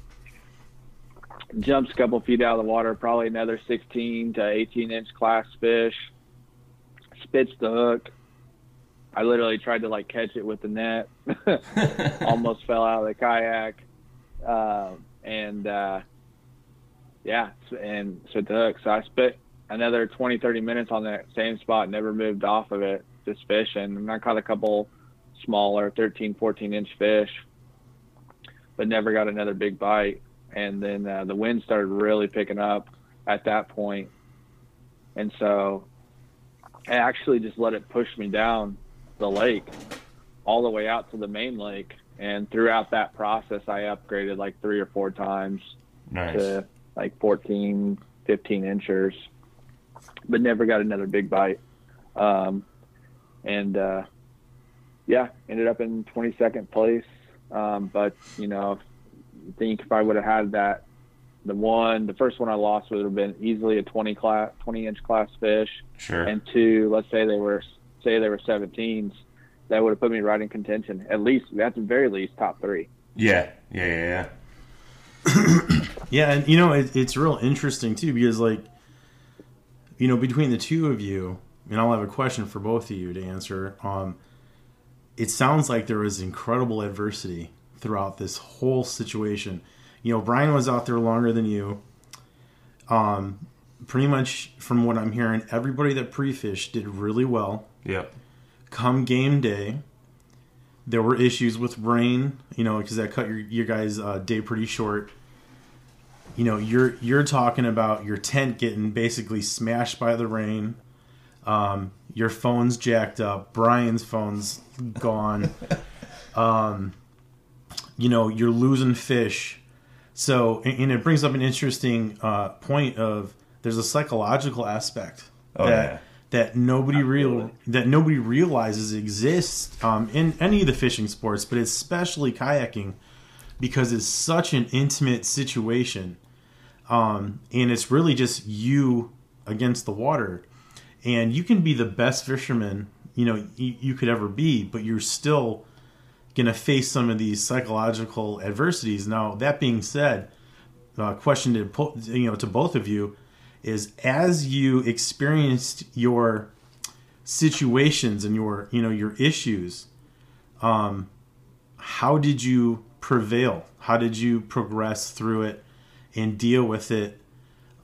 Jumps a couple feet out of the water, probably another 16 to 18 inch class fish. Spits the hook. I literally tried to like catch it with the net. Almost fell out of the kayak. Uh, and uh, yeah, and spit the hook. So I spit another 20, 30 minutes on that same spot, never moved off of it, just fishing. And I caught a couple smaller 13, 14 inch fish, but never got another big bite. And then uh, the wind started really picking up at that point. And so I actually just let it push me down the lake all the way out to the main lake. And throughout that process, I upgraded like three or four times Nice. to like 14, 15 inchers, but never got another big bite. Um, and uh, yeah, ended up in 22nd place. Um, but you know, I think if I would have had that, the one, the first one I lost would have been easily a 20 class, 20 inch class fish, Sure. and two, let's say they were, say they were 17s, that would have put me right in contention. At least, at the very least, top three. yeah. Yeah. Yeah. Yeah. Yeah, and you know it, it's real interesting too because like, you know, between the two of you, and I'll have a question for both of you to answer. Um, it sounds like there was incredible adversity throughout this whole situation. You know, Brian was out there longer than you. Um, pretty much from what I'm hearing, everybody that pre-fished did really well. Yep. Come game day, there were issues with rain. You know, because that cut your your guys' uh, day pretty short you know you're you're talking about your tent getting basically smashed by the rain um, your phone's jacked up brian's phone's gone um, you know you're losing fish so and, and it brings up an interesting uh, point of there's a psychological aspect Oh, that yeah. That nobody real that nobody realizes exists um, in any of the fishing sports but especially kayaking because it's such an intimate situation um, and it's really just you against the water. And you can be the best fisherman you know you, you could ever be but you're still gonna face some of these psychological adversities. Now that being said uh, question to you know to both of you is as you experienced your situations and your you know your issues um how did you prevail? How did you progress through it and deal with it?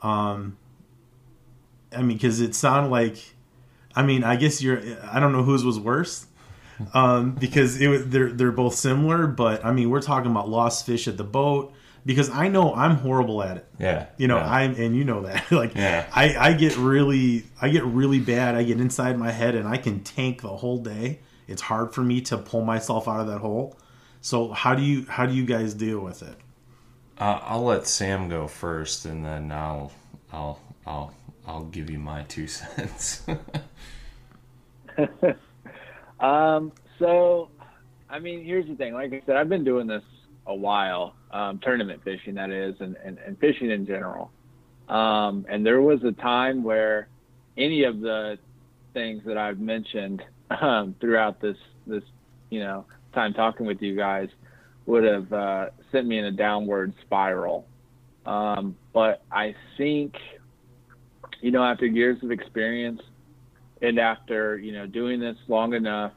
Um i mean because it sounded like i mean i guess you're i don't know whose was worse um because it was they're they're both similar but i mean we're talking about lost fish at the boat because i know i'm horrible at it Yeah. you know yeah. i'm and you know that like Yeah. i i get really i get really bad i get inside my head and i can tank the whole day it's hard for me to pull myself out of that hole so how do you how do you guys deal with it Uh, I'll let Sam go first, and then I'll I'll I'll I'll give you my two cents. Um, so, I mean, here's the thing. Like I said, I've been doing this a while, um, tournament fishing, that is, and, and, and fishing in general. Um, and there was a time where any of the things that I've mentioned um, throughout this, this, you know, time talking with you guys would have uh, sent me in a downward spiral. Um, but I think, you know, after years of experience, and after you know doing this long enough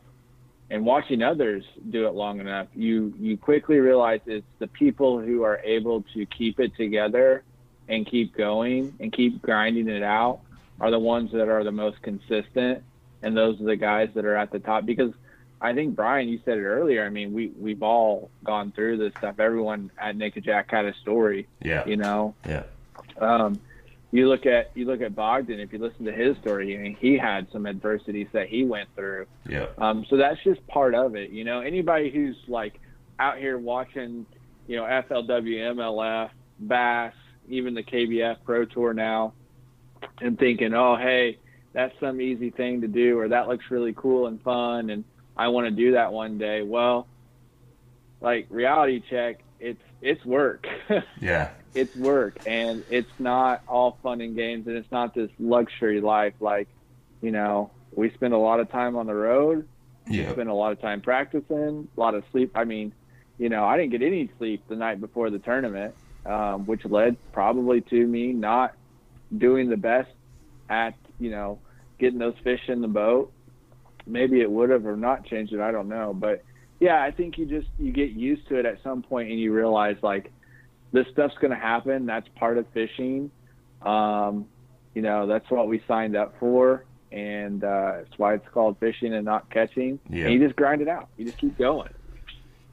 and watching others do it long enough you you quickly realize it's the people who are able to keep it together and keep going and keep grinding it out are the ones that are the most consistent and those are the guys that are at the top because I think Brian, you said it earlier. I mean, we we've all gone through this stuff. Everyone at Nickajack had a story, yeah. you know. Yeah. Um, you look at you look at Bogdan. If you listen to his story, I mean, he had some adversities that he went through. Yeah. Um, so that's just part of it. You know, anybody who's like out here watching, you know, FLW, MLF, Bass, even the KBF Pro Tour now, and thinking, oh, hey, that's some easy thing to do, or that looks really cool and fun, and I want to do that one day. Well, like reality check, it's it's work. Yeah. it's work, and it's not all fun and games, and it's not this luxury life. Like, you know, we spend a lot of time on the road. We Yeah. spend a lot of time practicing, a lot of sleep. I mean, you know, I didn't get any sleep the night before the tournament, um, which led probably to me not doing the best at, you know, getting those fish in the boat. Maybe it would have or not changed it. I don't know. But yeah, I think you just, you get used to it at some point and you realize like this stuff's going to happen. That's part of fishing. Um, you know, that's what we signed up for. And uh, it's why it's called fishing and not catching. Yeah. And you just grind it out. You just keep going.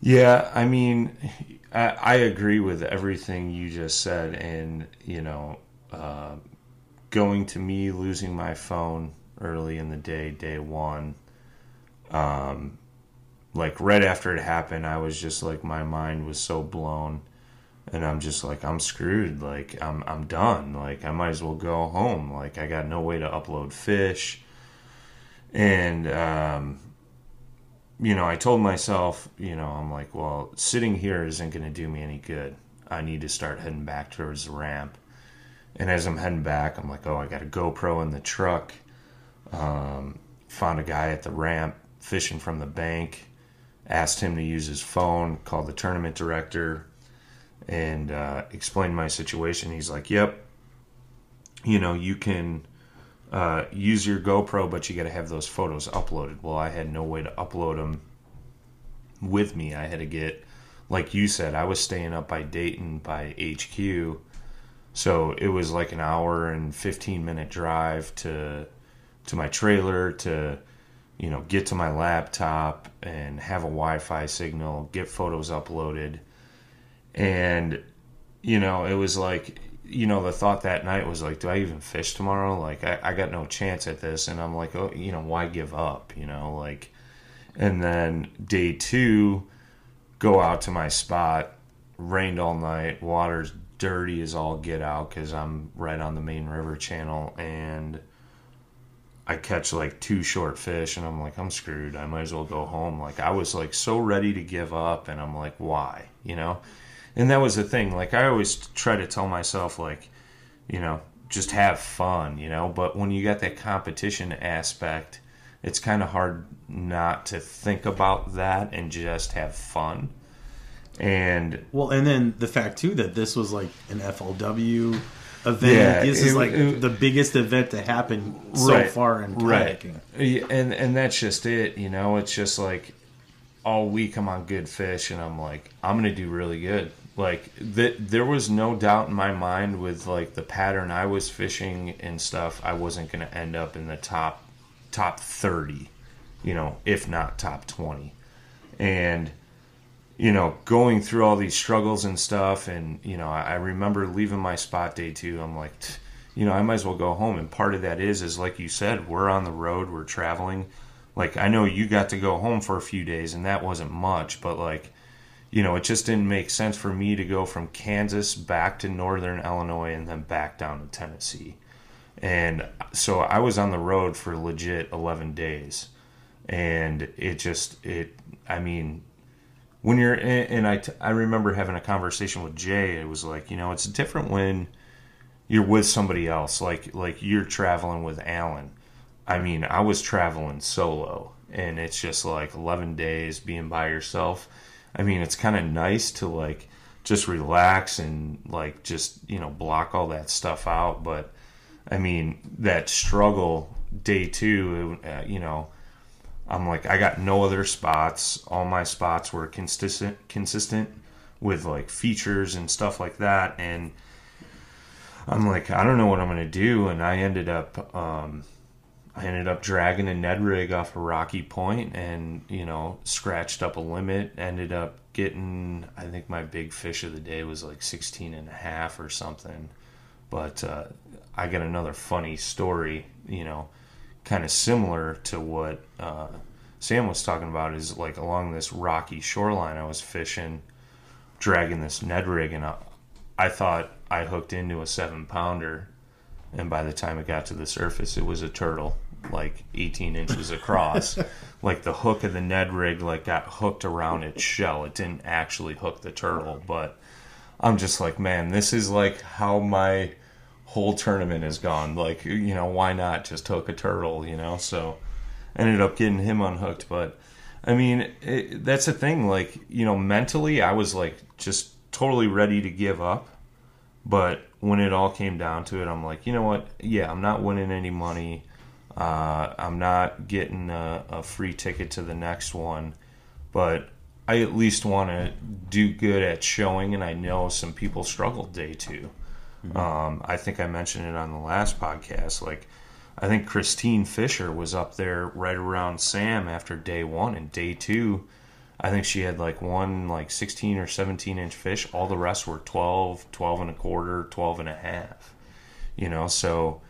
Yeah, I mean, I, I agree with everything you just said, and you know, uh, going to me losing my phone early in the day, day one, um, like right after it happened, I was just like my mind was so blown, and I'm just like I'm screwed. Like I'm I'm done. Like I might as well go home. Like I got no way to upload fish, and um, you know, I told myself, you know, I'm like, well, sitting here isn't going to do me any good. I need to start heading back towards the ramp. And as I'm heading back, I'm like, oh, I got a GoPro in the truck. Um, found a guy at the ramp fishing from the bank. Asked him to use his phone. Called the tournament director and uh, explained my situation. He's like, yep, you know, you can uh, use your GoPro, but you got to have those photos uploaded. Well, I had no way to upload them with me. I had to get, like you said, I was staying up by Dayton by HQ, so it was like an hour and fifteen minute drive to to my trailer to you know get to my laptop and have a Wi-Fi signal, get photos uploaded, and you know it was like you know, the thought that night was like, do I even fish tomorrow? Like, I, I got no chance at this. And I'm like, oh, you know, why give up? You know, like, and then day two, go out to my spot, rained all night, water's dirty as all get out because I'm right on the main river channel. And I catch like two short fish, and I'm like, I'm screwed. I might as well go home. Like, I was like so ready to give up, and I'm like, why? You know? and that was the thing like i always try to tell myself like you know just have fun you know but when you got that competition aspect it's kind of hard not to think about that and just have fun and Well, and then the fact too that this was like an FLW event. Yeah, this is it- like it- the biggest event to happen so Right, far in right kayaking. Yeah, and and that's just it you know it's just like all week i'm on good fish and i'm like i'm gonna do really good like that, there was no doubt in my mind with like the pattern i was fishing and stuff i wasn't gonna end up in the top top 30 you know if not top 20 and you know going through all these struggles and stuff and you know i, I remember leaving my spot day two. I'm like you know i might as well go home. And part of that is is like you said we're on the road we're traveling. Like i know you got to go home for a few days and that wasn't much but like you know it just didn't make sense for me to go from kansas back to northern illinois and then back down to tennessee. And so i was on the road for legit 11 days. And it just it i mean when you're and and I, I remember having a conversation with jay it was like you know it's different when you're with somebody else like like you're traveling with alan. I mean i was traveling solo and it's just like 11 days being by yourself. I mean it's kind of nice to like just relax and like just you know block all that stuff out but i mean that struggle day two uh, you know I'm like I got no other spots. All my spots were consistent consistent with like features and stuff like that. And I'm like I don't know what I'm to do. And I ended up um I ended up dragging a Ned rig off a rocky point and you know scratched up a limit. Ended up getting I think my big fish of the day was like 16 and a half or something. But uh, I got another funny story, you know, kind of similar to what uh, Sam was talking about. Is like along this rocky shoreline, I was fishing, dragging this Ned rig, and I, I thought I hooked into a seven pounder, and by the time it got to the surface, it was a turtle, like 18 inches across. like the hook of the Ned rig, like got hooked around its shell. It didn't actually hook the turtle, but I'm just like, man, this is like how my whole tournament is gone. Like, you know, why not just hook a turtle, you know? So ended up getting him unhooked. But I mean, it, that's the thing. Like, you know, mentally, I was like just totally ready to give up. But when it all came down to it, I'm like, you know what? Yeah, I'm not winning any money. Uh, I'm not getting a, a free ticket to the next one. But I at least want to do good at showing, and I know some people struggled day 2 mm-hmm. um, I think I mentioned it on the last podcast. Like, I think Christine Fisher was up there right around Sam after day one, and day two, I think she had like one like 16 or 17 inch fish. All the rest were 12, 12 and a quarter, 12 and a half. You know, so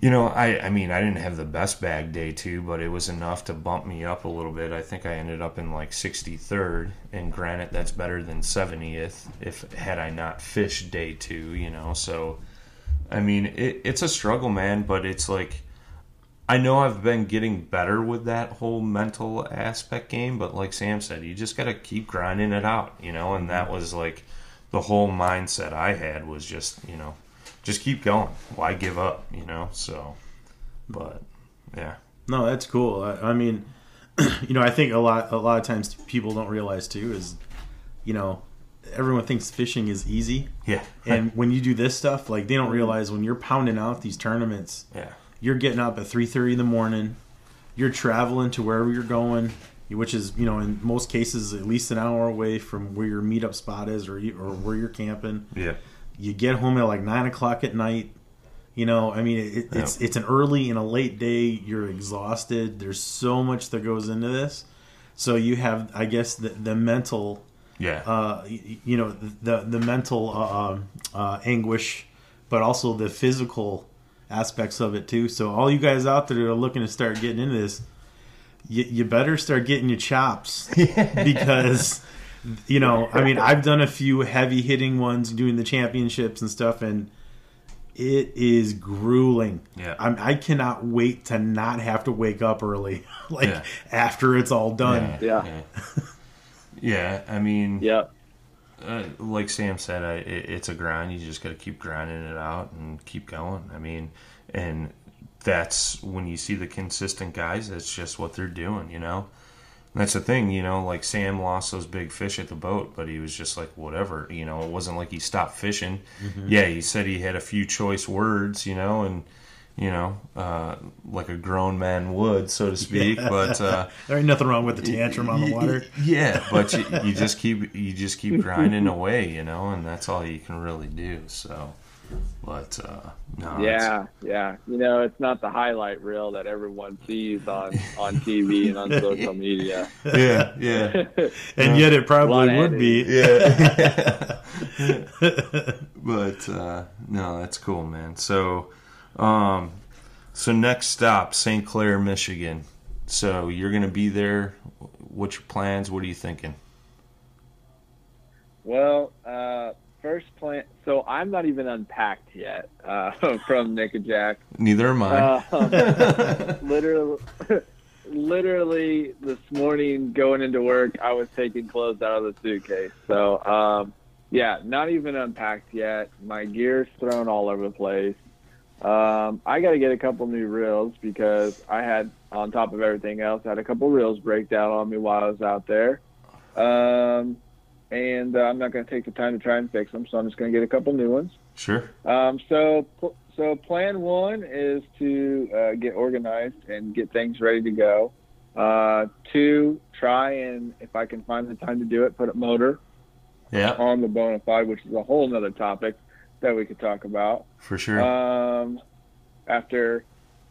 you know, I, I mean, I didn't have the best bag day two, but it was enough to bump me up a little bit. I think I ended up in like 63rd, and granted, that's better than 70th if had I not fished day two, you know. So, I mean, it, it's a struggle, man, but it's like I know I've been getting better with that whole mental aspect game, but like Sam said, you just got to keep grinding it out, you know, and that mm-hmm. was like the whole mindset I had was just, you know, just keep going. Why give up? You know. So, but yeah. No, that's cool. I, I mean, you know, I think a lot a lot of times people don't realize too is, you know, everyone thinks fishing is easy. Yeah. and when you do this stuff, like they don't realize when you're pounding out these tournaments. Yeah. You're getting up at three thirty in the morning. You're traveling to wherever you're going, which is you know in most cases at least an hour away from where your meetup spot is or or where you're camping. Yeah you get home at like nine o'clock at night. You know, I mean, it, it's it's an early and a late day. You're exhausted. There's so much that goes into this. So you have, I guess, the, the mental, yeah, uh, you, you know, the the mental uh, um, uh, anguish, but also the physical aspects of it too. So all you guys out there that are looking to start getting into this, you, you better start getting your chops because you know, I mean, I've done a few heavy hitting ones doing the championships and stuff, and it is grueling. Yeah, I'm, I cannot wait to not have to wake up early, like yeah. after it's all done. Yeah, yeah. yeah I mean, yeah. Uh, like Sam said, I, it, it's a grind. You just got to keep grinding it out and keep going. I mean, and that's when you see the consistent guys. That's just what they're doing. You know that's the thing, you know, like Sam lost those big fish at the boat, but he was just like, whatever, you know, it wasn't like he stopped fishing. Mm-hmm. Yeah, he said he had a few choice words, you know, and, you know, uh, like a grown man would, so to speak. Yeah. But uh, there ain't nothing wrong with the tantrum on the water. Yeah, but you, you just keep you just keep grinding away, you know, and that's all you can really do. So. But uh, no, yeah, yeah. You know, it's not the highlight reel that everyone sees on on TV and on social media. Yeah, yeah. and yet it probably would be. Yeah. but uh, no, that's cool, man. So, um, so next stop, St. Clair, Michigan. So you're gonna be there. What's your plans? What are you thinking? Well, uh, first plan. So I'm not even unpacked yet uh, from Nickajack. Neither am I. Uh, literally, literally this morning going into work, I was taking clothes out of the suitcase. So um, yeah, not even unpacked yet. My gear's thrown all over the place. Um, I got to get a couple new reels because I had, on top of everything else, I had a couple reels break down on me while I was out there. Um, and uh, I'm not going to take the time to try and fix them. So I'm just going to get a couple new ones. Sure. Um, so so plan one is to uh, get organized and get things ready to go. Uh, two, try and if I can find the time to do it, put a motor yeah. on the Bonafide, which is a whole other topic that we could talk about. For sure. Um, after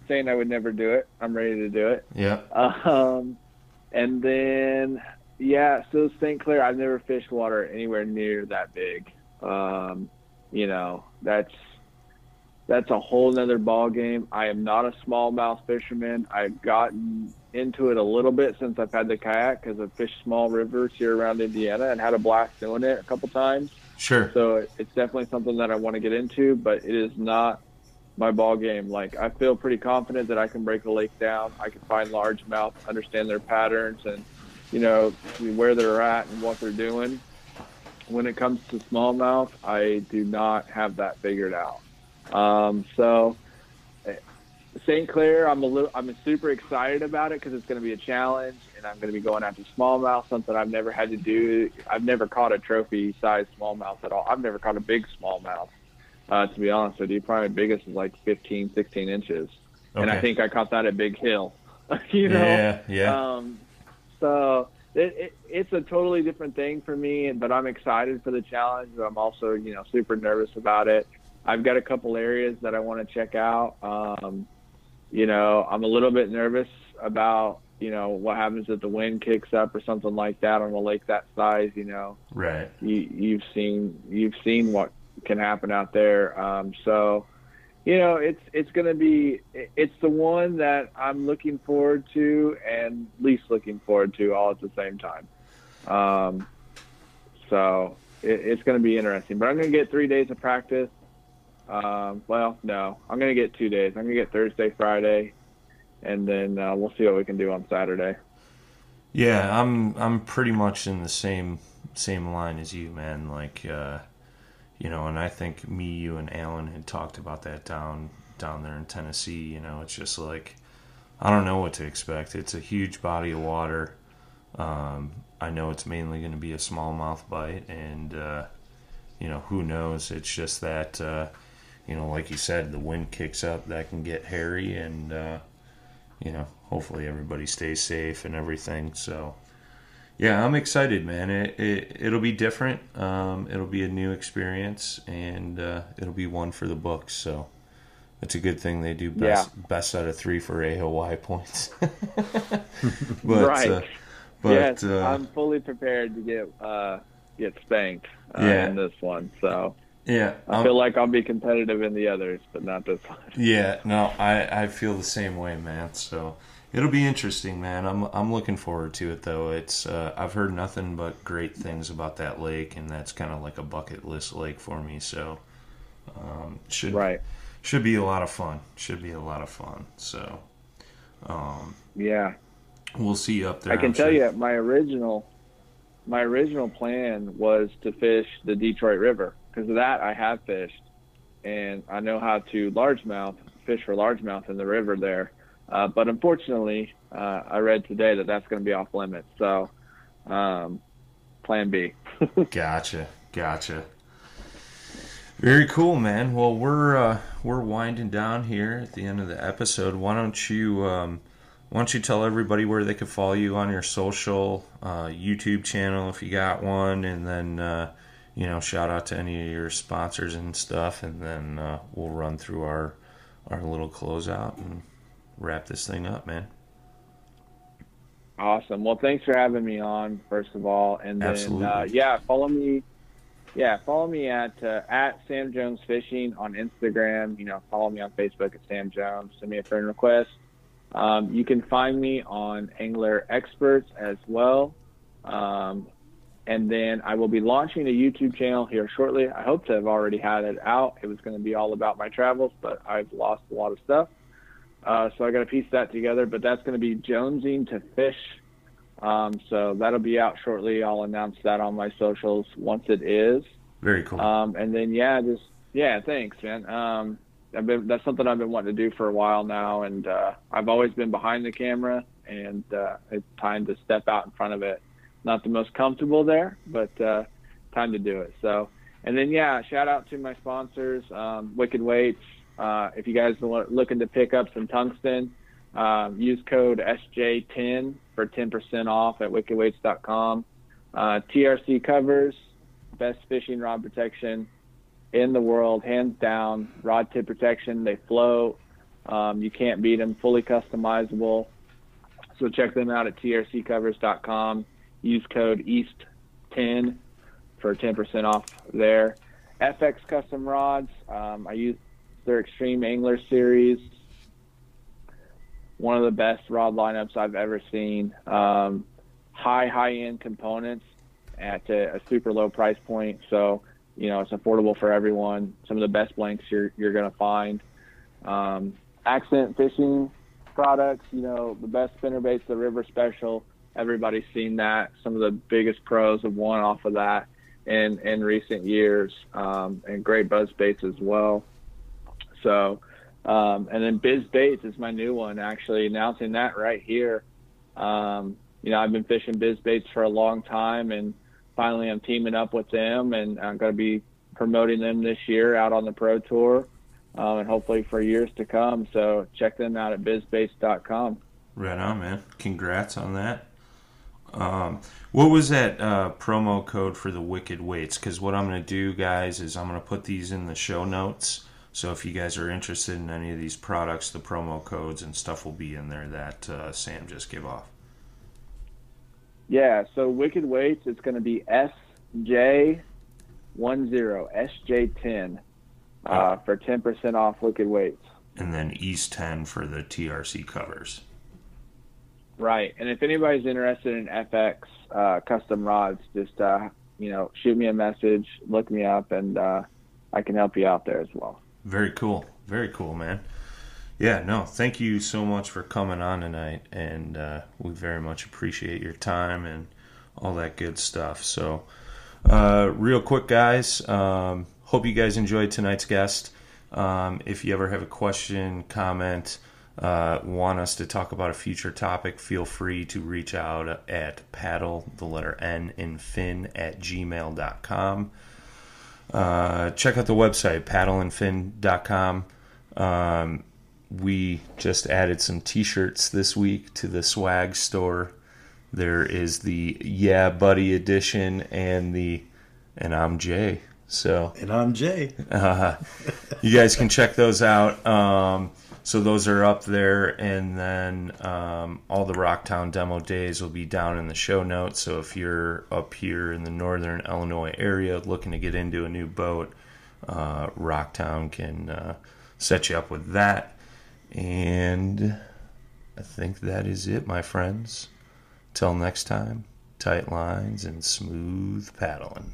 saying I would never do it, I'm ready to do it. Yeah. Um, and then yeah, so St. Clair, I've never fished water anywhere near that big. Um, you know, that's that's a whole nother ball game. I am not a smallmouth fisherman. I've gotten into it a little bit since I've had the kayak because I've fished small rivers here around Indiana and had a blast doing it a couple times. Sure. So it's definitely something that I want to get into, but it is not my ball game. Like I feel pretty confident that I can break a lake down. I can find largemouth, understand their patterns, and you know where they're at and what they're doing. When it comes to smallmouth, I do not have that figured out. Um, so St. Clair, I'm a little, I'm super excited about it because it's going to be a challenge, and I'm going to be going after smallmouth, something I've never had to do. I've never caught a trophy-sized smallmouth at all. I've never caught a big smallmouth, uh, to be honest with you. Probably the biggest is like 15, 16 inches, and I think I caught that at Big Hill. you know, Yeah, yeah. um, so it, it, it's a totally different thing for me, but I'm excited for the challenge. But I'm also, you know, super nervous about it. I've got a couple areas that I want to check out. Um, you know, I'm a little bit nervous about, you know, what happens if the wind kicks up or something like that on a lake that size. You know, Right. you, you've seen you've seen what can happen out there. Um, so, you know, it's it's going to be it's the one that I'm looking forward to and least looking forward to all at the same time. Um, so it, it's going to be interesting. But I'm going to get three days of practice. Um, well, no, I'm going to get two days. I'm going to get Thursday, Friday, and then uh, we'll see what we can do on Saturday. Yeah, I'm I'm pretty much in the same same line as you, man. Like, uh, you know, and I think me, you, and Alan had talked about that down down there in Tennessee. You know, it's just like I don't know what to expect. It's a huge body of water. Um, I know it's mainly going to be a smallmouth bite, and uh, you know, who knows? It's just that uh, you know, like you said, the wind kicks up, that can get hairy, and uh, you know, hopefully everybody stays safe and everything. So, yeah, I'm excited, man. It, it it'll be different. Um, it'll be a new experience, and uh, it'll be one for the books. So, it's a good thing they do best best out of three for AOY points. but, Right. Uh, but yes, uh, I'm fully prepared to get uh, get spanked uh, Yeah. in this one. So yeah, I I'm- feel like I'll be competitive in the others, but not this one. Yeah, no, I, I feel the same way, man. So it'll be interesting, man. I'm I'm looking forward to it though. It's uh, I've heard nothing but great things about that lake, and that's kind of like a bucket list lake for me. So um, should Right. should be a lot of fun. Should be a lot of fun. So Yeah. we'll see you up there. I can I'm tell sure. you, my original my original plan was to fish the Detroit River because of that I have fished, and I know how to largemouth fish for largemouth in the river there. Uh, but unfortunately, uh, I read today that that's going to be off limits. So, um, Plan B. Gotcha, gotcha. Very cool, man. Well, we're uh, we're winding down here at the end of the episode. Why don't you um, why don't you tell everybody where they can follow you on your social uh, YouTube channel if you got one, and then uh, you know shout out to any of your sponsors and stuff, and then uh, we'll run through our our little closeout and wrap this thing up, man. Awesome. Well, thanks for having me on, first of all, and then Absolutely. uh, yeah, follow me. Yeah, follow me at uh, at Sam Jones Fishing on Instagram. You know, follow me on Facebook at Sam Jones. Send me a friend request. Um, you can find me on Angler Experts as well. Um, and then I will be launching a YouTube channel here shortly. I hope to have already had it out. It was going to be all about my travels, but I've lost a lot of stuff. Uh, so I got to piece that together, but that's going to be Jonesing to Fish. Um, so that'll be out shortly. I'll announce that on my socials once it is. Very cool. Um, and then yeah, just yeah, thanks, man. Um, I've been that's something I've been wanting to do for a while now, and uh, I've always been behind the camera, and uh, it's time to step out in front of it. Not the most comfortable there, but uh, time to do it. So, and then yeah, shout out to my sponsors, um, Wicked Weights. Uh, if you guys are looking to pick up some tungsten, um, use code SJ10 for 10% off at wickedweights.com. Uh, TRC covers, best fishing rod protection in the world, hands down. Rod tip protection, they float. Um, you can't beat them. Fully customizable. So check them out at trccovers.com. Use code EAST10 for 10% off there. FX custom rods. Um, I use their Extreme Angler series. One of the best rod lineups I've ever seen. Um, high, high end components at a, a, super low price point. So, you know, it's affordable for everyone. Some of the best blanks you're, you're going to find. Um, accent fishing products, you know, the best spinner baits, the River Special. Everybody's seen that. Some of the biggest pros have won off of that in in recent years, um, and great buzz baits as well. So, um, and then Biz Baits is my new one. Actually, announcing that right here. Um, you know, I've been fishing Biz Baits for a long time, and finally I'm teaming up with them, and I'm going to be promoting them this year out on the pro tour, um, and hopefully for years to come. So check them out at bizbaits.com. Right on, man. Congrats on that. Um, what was that uh, promo code for the Wicked Weights? Because what I'm going to do, guys, is I'm going to put these in the show notes. So if you guys are interested in any of these products, the promo codes and stuff will be in there that uh, Sam just gave off. Yeah, so Wicked Weights, it's going to be SJ10, SJ10 uh, oh. for 10% off Wicked Weights. And then East 10 for the TRC covers. Right. And if anybody's interested in FX uh, custom rods, just uh, you know, shoot me a message, look me up, and uh, I can help you out there as well. Very cool. Very cool, man. Yeah, no, thank you so much for coming on tonight, and uh, we very much appreciate your time and all that good stuff. So, uh, real quick, guys, um, hope you guys enjoyed tonight's guest. Um, if you ever have a question, comment, uh, want us to talk about a future topic, feel free to reach out at paddle, the letter N, in fin at gmail.com. Uh, check out the website, paddleandfin.com. Um, we just added some t shirts this week to the swag store. There is the Yeah Buddy edition and the and I'm Jay. So and I'm Jay. Uh, you guys can check those out. Um, so those are up there, and then um, all the Rocktown demo days will be down in the show notes. So if you're up here in the northern Illinois area looking to get into a new boat, uh, Rocktown can uh, set you up with that. And I think that is it, my friends. Till next time, tight lines and smooth paddling.